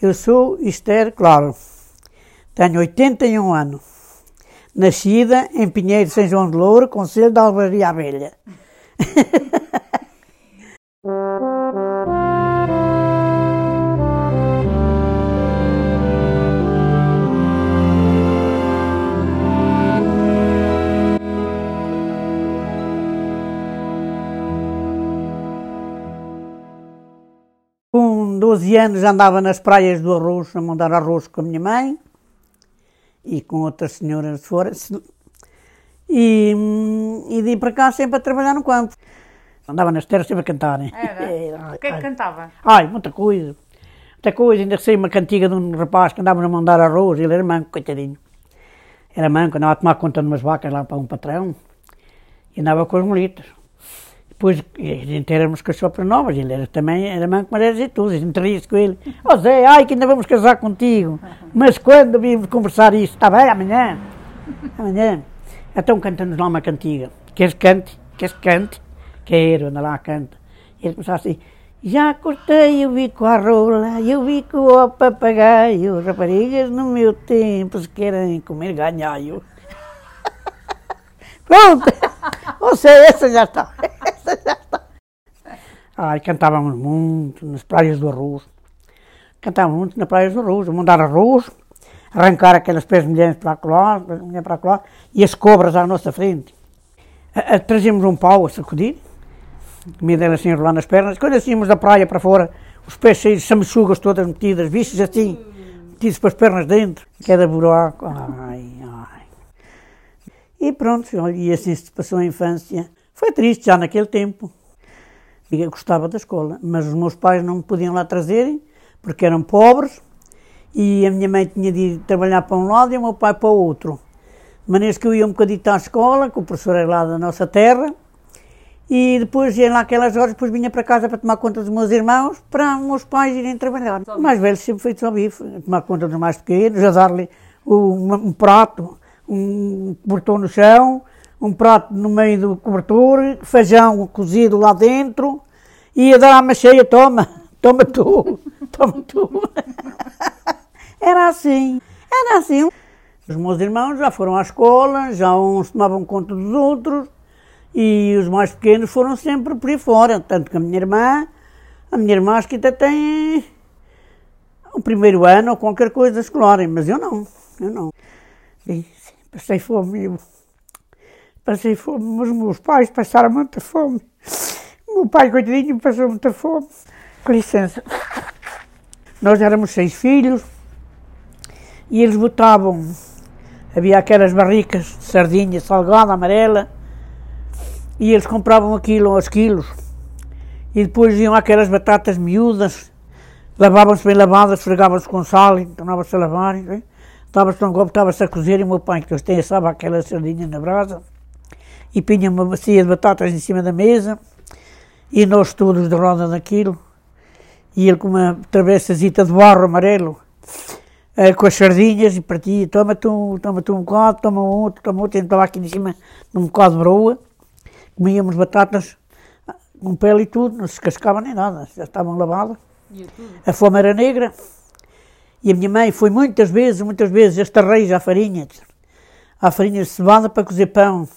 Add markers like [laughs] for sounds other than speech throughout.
Eu sou Esther Claro, tenho 81 anos, nascida em Pinheiro São João de Louro, Conselho de Alvaria Velha. [laughs] 12 anos andava nas praias do arroz, a mandar arroz com a minha mãe e com outras senhoras fora. E, e vim para cá sempre a trabalhar no campo. Andava nas terras sempre a cantar. né? Era? [laughs] O que é que cantava? Ai, muita coisa. Muita coisa. Ainda sei uma cantiga de um rapaz que andava a mandar arroz. Ele era manco, coitadinho. Era manco, andava a tomar conta de umas vacas lá para um patrão. E andava com os molitos. Depois a gente éramos cachorras novas, ele era também, era manco, mas era jeitoso, a gente ria-se com ele. Ó oh, Zé, ai que ainda vamos casar contigo. Mas quando vimos conversar isso? Está bem, amanhã. Amanhã. Então cantamos lá uma cantiga. Queres cante? Queres cante? Quero, anda lá, canta. E ele começava assim, já cortei o bico à rola e o bico ao papagaio, raparigas no meu tempo se querem comer ganhaio. [laughs] Pronto! Ou seja, essa já está. Ai, cantávamos muito nas praias do arroz. Cantávamos muito nas praias do arroz, mandar arroz, arrancar aquelas pés milhões para lá, para lá, e as cobras à nossa frente. A, a, trazíamos um pau a sacudir, comida era assim enrolar nas pernas. Quando íamos da praia para fora, os pés cheios de samuçugas todas metidas, vistos assim, metidos para as pernas dentro, cada buraco. Ai, ai. E pronto, e assim se passou a infância. Foi triste já naquele tempo. Eu gostava da escola, mas os meus pais não me podiam lá trazerem, porque eram pobres, e a minha mãe tinha de ir trabalhar para um lado e o meu pai para o outro. De maneira que eu ia um bocadito à escola, que o professor era lá da nossa terra, e depois ia lá aquelas horas, depois vinha para casa para tomar conta dos meus irmãos, para os meus pais irem trabalhar. O mais velho sempre foi só bife, tomar conta dos mais pequenos, a dar-lhe um, um prato, um cobertor no chão, um prato no meio do cobertor, feijão cozido lá dentro, e a dar a cheia, toma, toma tu, [laughs] toma tu. [laughs] Era assim, era assim. Os meus irmãos já foram à escola, já uns tomavam conta dos outros, e os mais pequenos foram sempre por aí fora, tanto que a minha irmã, a minha irmã acho que ainda tem o primeiro ano ou qualquer coisa escolar, mas eu não, eu não. E passei fome, eu passei fome, os meus pais passaram muita fome. O meu pai, coitadinho, passou muita fome. Com licença. Nós éramos seis filhos e eles botavam, havia aquelas barricas de sardinha salgada, amarela, e eles compravam aquilo aos quilos. E depois iam aquelas batatas miúdas, lavavam-se bem lavadas, fregavam-se com sal, tornavam-se a lavar. Estava-se um golpe, estava-se a cozer e o meu pai, que tem, sabe, aquela sardinha na brasa, e punha uma bacia de batatas em cima da mesa, e nós todos de roda daquilo, e ele com uma travessazita de barro amarelo, eh, com as sardinhas, e partia, toma-te um, toma um bocado, toma um outro, toma outro, estava aqui em cima num bocado de broa, comíamos batatas com pele e tudo, não se cascava nem nada, já estavam lavadas. A fome era negra. E a minha mãe foi muitas vezes, muitas vezes, esta reis à farinha, à farinha de cevada para cozer pão.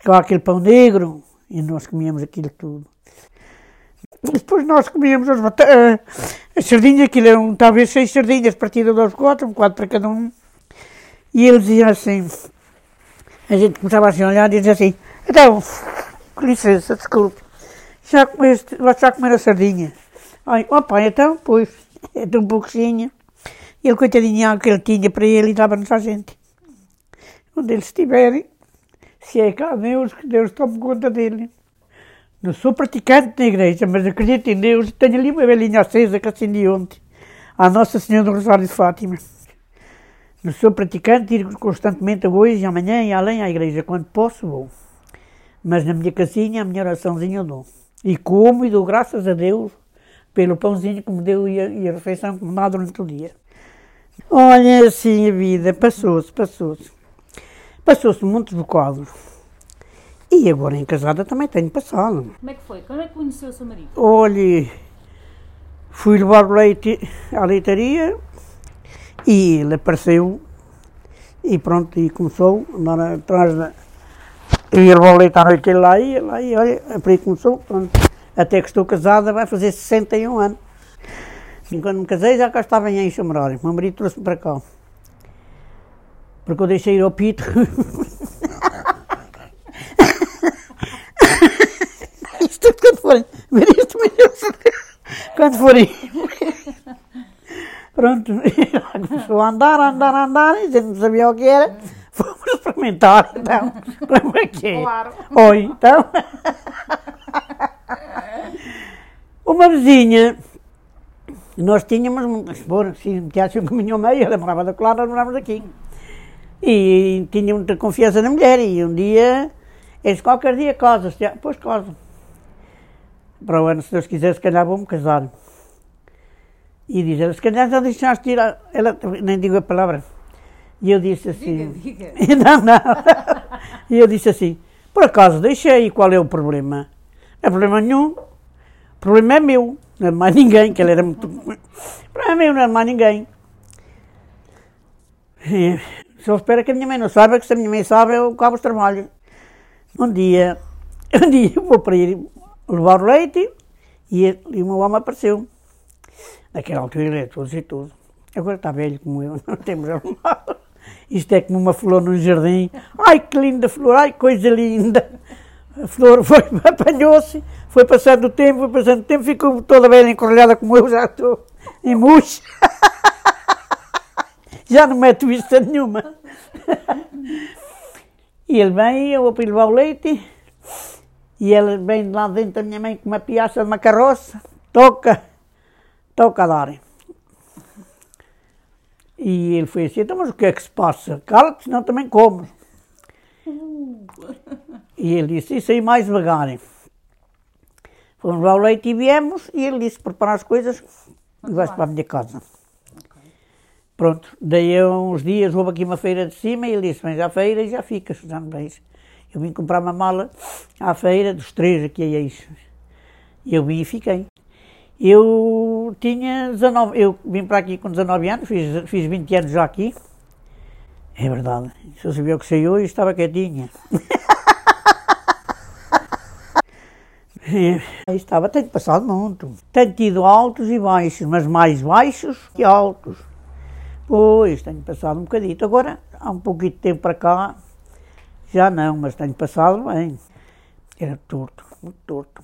Ficava aquele pão negro e nós comíamos aquilo tudo. Depois nós comíamos as, batatas, as sardinhas, aquilo eram talvez seis sardinhas partidas aos quatro, um quadro para cada um. E ele dizia assim, a gente começava assim a olhar e dizia assim, então, com licença, desculpe, já comeste, já comer a sardinha? Ai, opa, então, pois, [laughs] é tão pouquinho. Ele, coitadinho, que ele tinha para ele dava-nos a gente. Onde eles estiverem, se é cá Deus, que Deus tome conta dele. Não sou praticante na igreja, mas acredito em Deus. Tenho ali uma velhinha acesa que acendi ontem, à Nossa Senhora do Rosário de Fátima. Não sou praticante, ir constantemente hoje amanhã e além à igreja. Quando posso, vou. Mas na minha casinha, a minha oraçãozinha eu dou. E como e dou graças a Deus pelo pãozinho que me deu e a, e a refeição que me dá durante o dia. Olha, assim a vida passou-se, passou-se. Passou-se muitos bocados. E agora em casada também tenho passado. Como é que foi? Como é que conheceu o seu marido? Olhe, Fui levar o leite à leitaria e ele apareceu e pronto, e começou a andar atrás da. Eu ia levar o leite à noite lá e lá e olha, por aí começou, pronto. Até que estou casada, vai fazer 61 anos. E quando me casei já cá estava em Chamarolho. Meu marido trouxe-me para cá. Porque eu deixei ir ao pito. [laughs] isto quando forem ver isto, quando forem. Pronto, começou a andar, a andar, a andar, e a gente não sabia o que era. Fomos experimentar, então. Lembra que? Claro. Oi, então. Uma vizinha, nós tínhamos, bom, se metesse um caminho ao meio, ela morava da Clara, nós morávamos aqui. E tinha muita confiança na mulher, e um dia, eles qualquer dia casa, pois casa. Para o ano, se Deus quiser, se calhar vou-me casar. E diz ela, se calhar já deixaste ir, ela nem digo a palavra. E eu disse assim, Diga, [laughs] não, não. E eu disse assim, por acaso deixei, qual é o problema? Não é problema nenhum. O problema é meu, não é mais ninguém, que ele era muito. O problema é meu, não é mais ninguém. E só espero que a minha mãe não saiba, que se a minha mãe sabe, eu acabo os trabalhos. Um dia, [laughs] um dia vou para ir levar o leite e, e o meu homem apareceu. Naquela altura ele é todos e tudo. Agora está velho como eu, [laughs] não temos arrumado. Isto é como uma flor no jardim. Ai, que linda flor, ai, coisa linda. A flor [laughs] foi, apanhou-se, foi passando o tempo, foi passando o tempo, ficou toda bem encorrelhada como eu já estou, em murcha. Já não meto vista nenhuma. E ele vem, eu vou para levar o leite, e ele vem lá dentro da minha mãe com uma piaça de uma carroça, toca, toca a dar. E ele foi assim, então mas o que é que se passa? Cala-te, senão também comes. E ele disse, isso aí mais devagar. Fomos lá ao leite e viemos, e ele disse, preparar as coisas e vais para a minha casa. Pronto, daí a uns dias houve aqui uma feira de cima e ele disse, vens à feira e já ficas, já não vens. Eu vim comprar uma mala à feira, dos três aqui a isso. Eu vim e fiquei. Eu tinha 19, eu vim para aqui com 19 anos, fiz, fiz 20 anos já aqui. É verdade. Se eu sabia o que saiu, eu estava quietinha. [laughs] Aí estava, tenho passado muito. Tenho tido altos e baixos, mas mais baixos que altos. Pois, tenho passado um bocadito. Agora, há um pouquinho de tempo para cá, já não, mas tenho passado bem. Era torto, muito torto.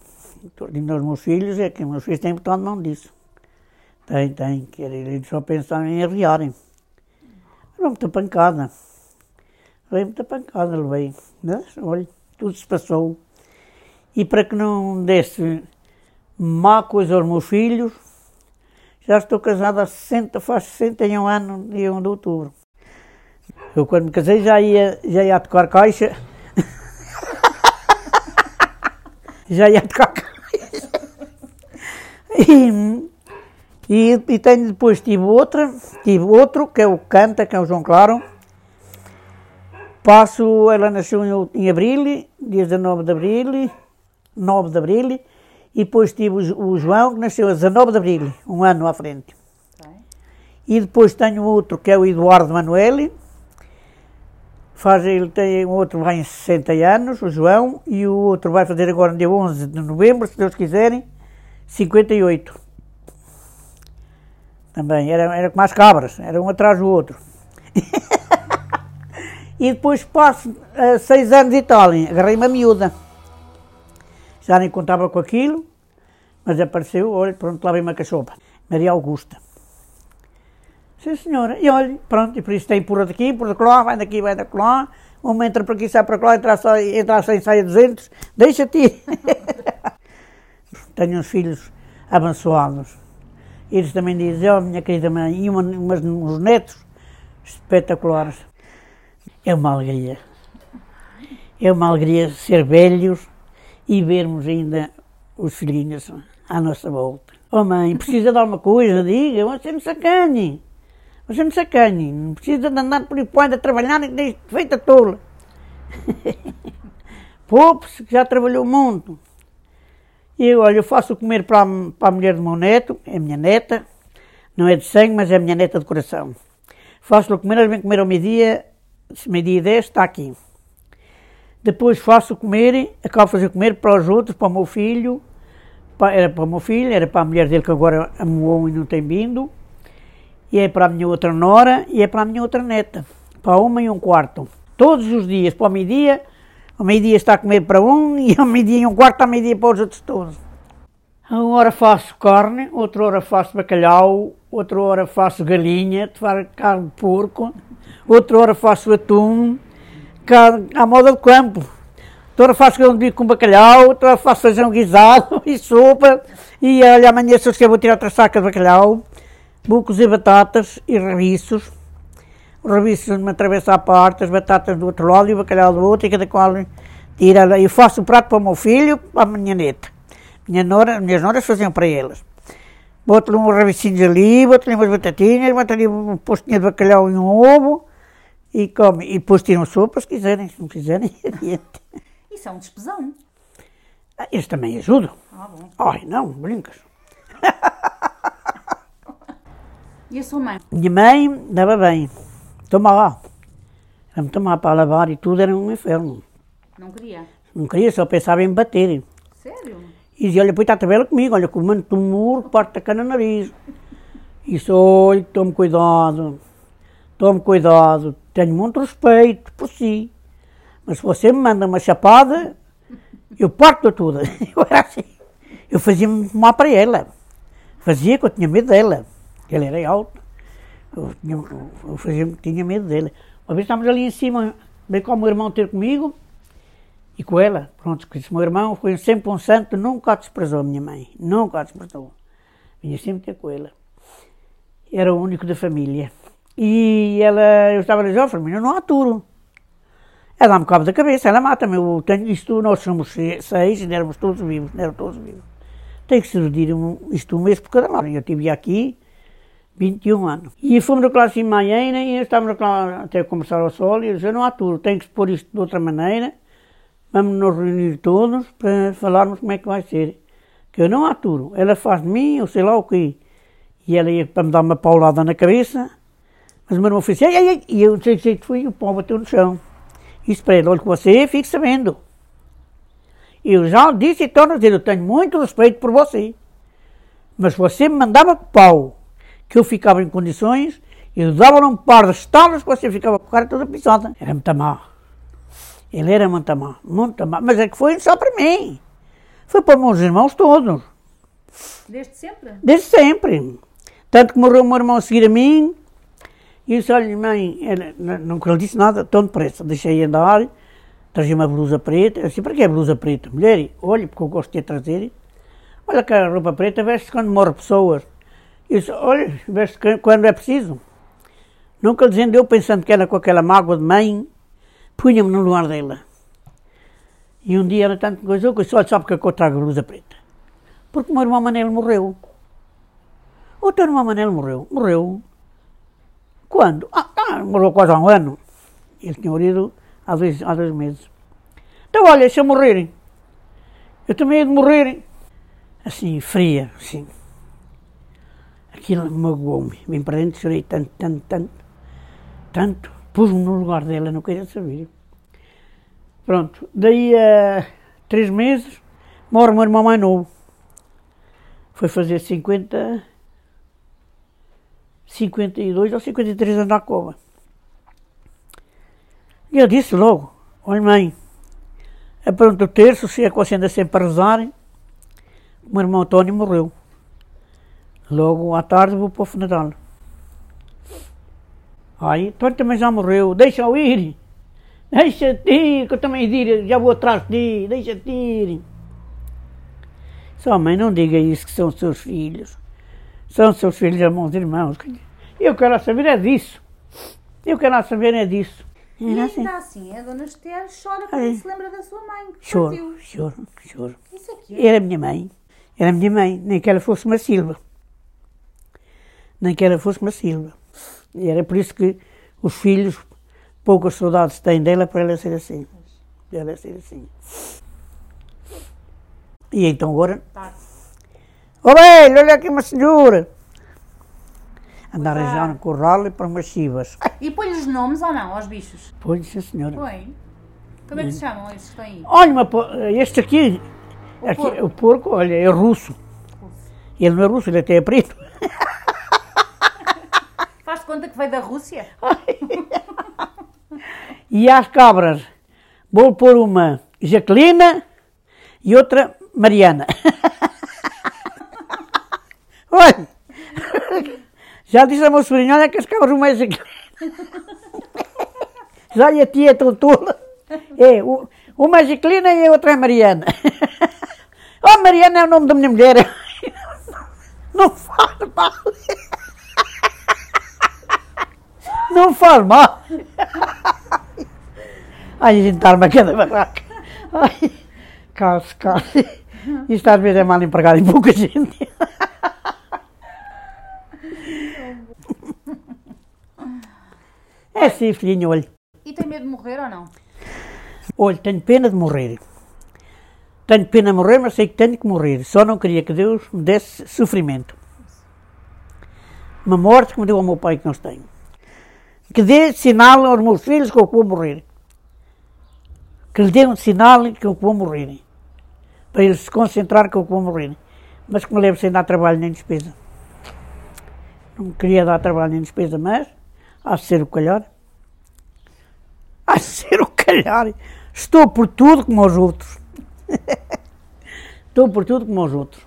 Torto. E nos meus filhos, é que meus filhos têm botado mão disso. Tem, tem, que eles só pensam em arriarem. Levei muita pancada. Levei muita pancada, levei. Mas, olha, tudo se passou. E para que não desse má coisa aos meus filhos, já estou casada há 60, faz 61 anos, dia 1 de outubro. Eu quando me casei já ia, já ia tocar caixa. [laughs] já ia tocar caixa. E, e, e tenho depois tive outra, tive outro, que é o Canta, que é o João Claro. Passo, ela nasceu em, em abril, dia 19 de abril, 9 de abril, e depois tive o, João, que nasceu a 19 de abril, um ano à frente. E depois tenho outro, que é o Eduardo Manuel, faz, ele tem um outro vai em 60 anos, o João, e o outro vai fazer agora no dia 11 de novembro, se Deus quiserem, 58. Também, era, era como as cabras, era um atrás do outro. [laughs] e depois passo uh, seis anos de Itália, agarrei uma miúda. Já nem contava com aquilo, mas apareceu, olha, pronto, lá vem uma cachopa. Maria Augusta. Sim, senhora. E olha, pronto, e por isso tem por daqui, por lá, vai daqui, vai daqui lá. Uma entra para aqui, sai para lá, entra, só, entra sem saia 200. Deixa-te [laughs] Tenho uns filhos abençoados. Eles também dizem, oh, minha querida mãe, e uma, umas, uns netos espetaculares. É uma alegria. É uma alegria ser velhos e vermos ainda os filhinhos à nossa volta. Oh mãe, precisa de alguma coisa, diga, você me sacanhe. Você me sacanhe, não precisa de andar por fora a trabalhar feita tola. [laughs] Poupe-se, que já trabalhou muito. Eu, olha, eu faço comer para a, para a mulher do meu neto, é minha neta, não é de sangue, mas é minha neta de coração. Faço-lhe comer, ela vem comer ao meio-dia, meio-dia e dez, está aqui. Depois faço comer, acabo de fazer comer para os outros, para o meu filho, para, era para o meu filho, era para a mulher dele que agora amoou e não tem vindo, e é para a minha outra nora e é para a minha outra neta, para uma e um quarto. Todos os dias, para o meio-dia, ao meio-dia está a comer para um [laughs] e ao meio-dia e um quarto, ao meio-dia para os outros todos. Uma hora faço carne, outra hora faço bacalhau, outra hora faço galinha, carne de porco, outra hora faço atum, à moda do campo. Outra faço grão de bico com bacalhau, outra faço feijão guisado [laughs] e sopa. E olha, amanhã se eu vou tirar outra saca de bacalhau, vou cozer batatas e rabiços. Os rabiços me atravessam à parte, as batatas do outro lado e o bacalhau do outro, e cada qual tira. Eu faço o prato para o meu filho, para a minha neta. Minha nora, minhas noras faziam para elas. Boto-lhe uns rabicinhos ali, boto-lhe umas batatinhas, boto-lhe um postinho de bacalhau e um ovo e come. E depois tiram sopa se quiserem, se não quiserem, [laughs] adiante. Isso é um despesão. Ah, eles também ajudam. Ah, bom. Ai, não, brincas. [laughs] e a sua mãe? Minha mãe dava bem. Toma lá. Era-me tomar para lavar e tudo, era um inferno. Não queria? Não queria, só pensava em bater. Sério? E dizia, olha, põe a tabela comigo, olha, comando-te um muro, parte a cana no nariz. E disse, olha, tome cuidado, tome cuidado, tenho muito respeito por si. Mas se você me manda uma chapada, eu parto tudo. [laughs] Eu era assim. Eu fazia-me mal para ela. Fazia que eu tinha medo dela. Ela era alta. Eu, tinha, eu fazia, tinha medo dela. Uma vez estávamos ali em cima, bem como o meu irmão ter comigo e com ela. Pronto, que esse meu irmão foi sempre um santo, nunca a desprezou a minha mãe. Nunca a desprezou. Vinha sempre ter com ela. Era o único da família. E ela, eu estava a dizer, oh, eu não aturo. Ela dá-me cabo da cabeça, ela mata-me. Eu tenho isto, nós somos seis e éramos todos vivos, eram todos vivos. Tenho que servir um, isto um mês por cada ano. Eu estive aqui 21 anos. E fomos na classe manhã e estávamos lá até começar ao sol e eu disse, eu não aturo, tenho que pôr isto de outra maneira. Vamos nos reunir todos para falarmos como é que vai ser. Que eu não aturo. Ela faz de mim, eu sei lá o quê. E ela ia para me dar uma paulada na cabeça mas o meu irmão fez assim, ai, ai, e eu não sei se fui e o pau bateu no chão. Isso para ele, olha com você, fique sabendo. Eu já disse e torno a dizer, eu tenho muito respeito por você. Mas você me mandava pau, que eu ficava em condições, eu dava um par de estalos que você ficava com a cara toda pisada. Era muito má. Ele era muito má, muito má. Mas é que foi só para mim. Foi para os meus irmãos todos. Desde sempre? Desde sempre. Tanto que morreu o meu irmão a seguir a mim, e disse, olha, mãe, não nunca disse nada, tão depressa. Deixei andar, trazia uma blusa preta. Eu disse, para que é blusa preta? Mulher, olha, porque eu gosto de trazer. Olha que a roupa preta veste quando morre pessoas. Eu disse, olha, veste quando é preciso. Nunca dizendo eu, pensando que era com aquela mágoa de mãe, punha-me no lugar dela. E um dia era tanto coisa, eu disse, olha, sabe porque eu trago blusa preta? Porque o meu irmão Manel morreu. O teu irmão Manel morreu. Morreu quando? Ah, ah, morreu quase há um ano. Ele tinha morrido há dois, há dois meses. Então, olha, se eu morrerem, eu também hei de morrer. Assim, fria, assim. Aquilo magoou-me. Vim para dentro, chorei tanto, tanto, tanto, tanto. Pus-me no lugar dela, não queria saber. Pronto, daí a três meses, morre o meu irmão mais novo. Foi fazer 50 52 ou 53 anos na cova. E eu disse logo, olha mãe, é pronto o terço, se a consciência sempre para rezar, meu irmão Antônio morreu. Logo à tarde vou para o funeral. Aí, Antônio também já morreu, deixa-o ir. Deixa-te ir, que eu também ir, já vou atrás de ti, deixa-te ir. Sua mãe, não diga isso que são seus filhos. São seus filhos, irmãos e irmãos. Eu quero saber é disso. Eu quero saber é disso. E ainda assim. assim, a dona Esther chora quando se lembra da sua mãe. choro, choro, choro. Isso aqui é? Era a minha mãe. Era a minha mãe. Nem que ela fosse uma Silva. Nem que ela fosse uma Silva. E era por isso que os filhos, poucas saudades têm dela para ela ser assim. Para ela ser assim. E então agora, Tá. Ó velho, olha aqui uma senhora. Andar Boa a já no tarde. curral e para umas chivas. [laughs] E põe-lhe os nomes ou não aos bichos? Pois, sim senhora. Põe. Como é que se chamam esses que aí? Olha, uma este aqui, O aqui, porco. o porco, olha, é russo. Ele não é russo, ele até é preto. [laughs] Faz conta que veio da Rússia? [laughs] E às cabras, vou pôr uma Jaquelina e outra Mariana. Já disse a meu sobrinho, olha que as cabras uma é Jaquelina. Já e a tia tão tola. É, uma é Jaquelina e a outra é Mariana. [laughs] Oh, Mariana é o nome da minha mulher. [laughs] Não faz mal. [laughs] Não faz mal. Ai, a gente está arma cada barraca. Ai, calce, calce. Isto às vezes é mal empregado em pouca gente. É sim, filhinho, olha. E tem medo de morrer ou não? Olha, tenho pena de morrer. Tenho pena de morrer, mas sei que tenho que morrer. Só não queria que Deus me desse sofrimento. Uma morte que me deu ao meu pai que não tenho. Que dê sinal aos meus filhos que eu vou morrer. Que lhe dê um sinal que eu vou morrer. Para eles se concentrar que eu vou morrer. Mas que me leve sem dar trabalho nem despesa. Não queria dar trabalho nem despesa, mas a ser o calhar. A ser o calhar. Estou por tudo como os outros. [laughs] Estou por tudo como os outros.